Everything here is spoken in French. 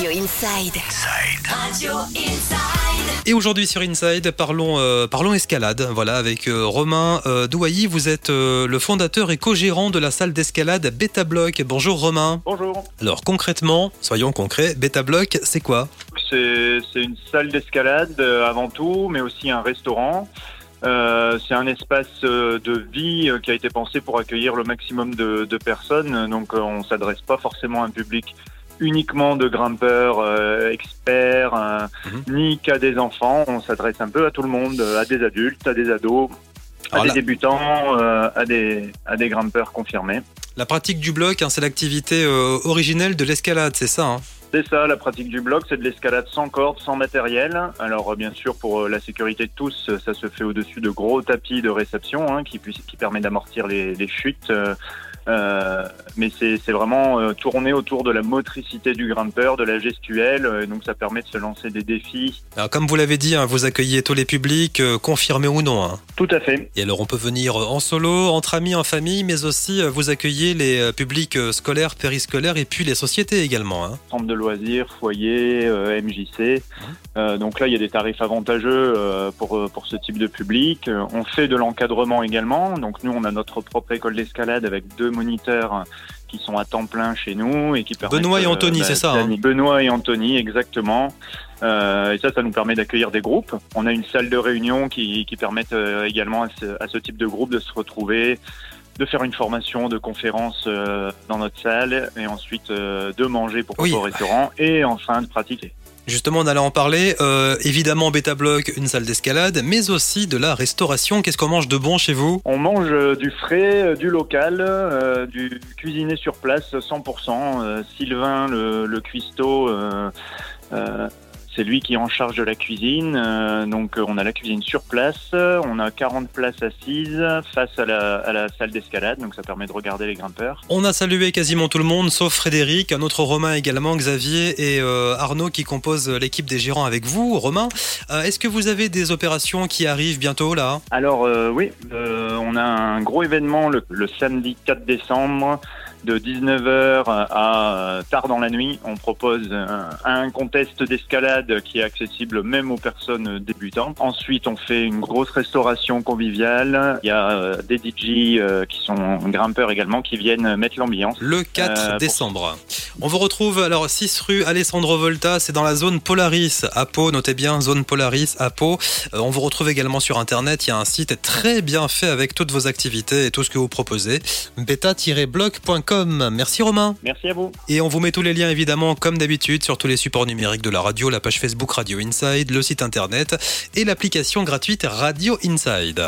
Radio Inside. Radio Inside. Et aujourd'hui sur Inside, parlons, euh, parlons escalade. Voilà, avec euh, Romain euh, Douailly. Vous êtes euh, le fondateur et co-gérant de la salle d'escalade Beta Block. Bonjour Romain. Bonjour. Alors concrètement, soyons concrets, Beta Block, c'est quoi? C'est une salle d'escalade euh, avant tout, mais aussi un restaurant. Euh, c'est un espace de vie qui a été pensé pour accueillir le maximum de, de personnes. Donc on s'adresse pas forcément à un public uniquement de grimpeurs euh, experts, euh, Mhm. ni qu'à des enfants. On s'adresse un peu à tout le monde, à des adultes, à des ados, à des débutants, euh, à des à des grimpeurs confirmés. La pratique du bloc, hein, c'est l'activité originelle de l'escalade, c'est ça hein C'est ça, la pratique du bloc, c'est de l'escalade sans corde, sans matériel. Alors bien sûr, pour la sécurité de tous, ça se fait au-dessus de gros tapis de réception hein, qui, puisse- qui permet d'amortir les, les chutes. Euh, mais c'est vraiment euh, tourné autour de la motricité du grimpeur, de la gestuelle. euh, donc ça permet de se lancer des défis. Alors, Comme vous l'avez dit, hein, vous accueillez tous les publics, euh, confirmés ou non. hein. Tout à fait. Et alors on peut venir euh, en solo, entre amis, en famille, mais aussi vous accueillez les publics scolaires, périscolaires et puis les sociétés également. hein. Centre de loisirs, foyer, MJC. Euh, donc là, il y a des tarifs avantageux pour, pour ce type de public. On fait de l'encadrement également. Donc nous, on a notre propre école d'escalade avec deux moniteurs qui sont à temps plein chez nous et qui permettent... Benoît et euh, Anthony, c'est ça, hein Benoît et Anthony, exactement. Euh, et ça, ça nous permet d'accueillir des groupes. On a une salle de réunion qui, qui permettent euh, également à ce, à ce type de groupe de se retrouver, de faire une formation de conférence dans notre salle et ensuite de manger pour Oui. au restaurant et enfin de pratiquer. Justement, on allait en parler. Euh, évidemment, Beta Block, une salle d'escalade, mais aussi de la restauration. Qu'est-ce qu'on mange de bon chez vous? On mange euh, du frais, euh, du local, du cuisiné sur place 100%. Euh, Sylvain, le, le cuistot, c'est lui qui est en charge de la cuisine. Euh, donc euh, on a la cuisine sur place, on a 40 places assises face à la, à la salle d'escalade, donc ça permet de regarder les grimpeurs. On a salué quasiment tout le monde, sauf Frédéric, un autre Romain également, Xavier et euh, Arnaud qui composent l'équipe des gérants avec vous. Romain, euh, est-ce que vous avez des opérations qui arrivent bientôt là? Alors euh, oui, euh, on a un gros événement le, le samedi 4 décembre de 19h à euh, tard dans la nuit. On propose un, un contest d'escalade qui est accessible même aux personnes débutantes. Ensuite, on fait une grosse restauration conviviale. Il y a euh, des DJ euh, qui sont grimpeurs également qui viennent mettre l'ambiance. Le 4 Euh, pour- décembre. On vous retrouve alors 6 rue Alessandro Volta, c'est dans la zone Polaris à Pau, notez bien zone Polaris à Pau. Euh, on vous retrouve également sur internet, il y a un site très bien fait avec toutes vos activités et tout ce que vous proposez, beta-blog.com. Merci Romain. Merci à vous. Et on vous met tous les liens évidemment comme d'habitude sur tous les supports numériques de la radio, la page Facebook Radio Inside, le site internet et l'application gratuite Radio Inside.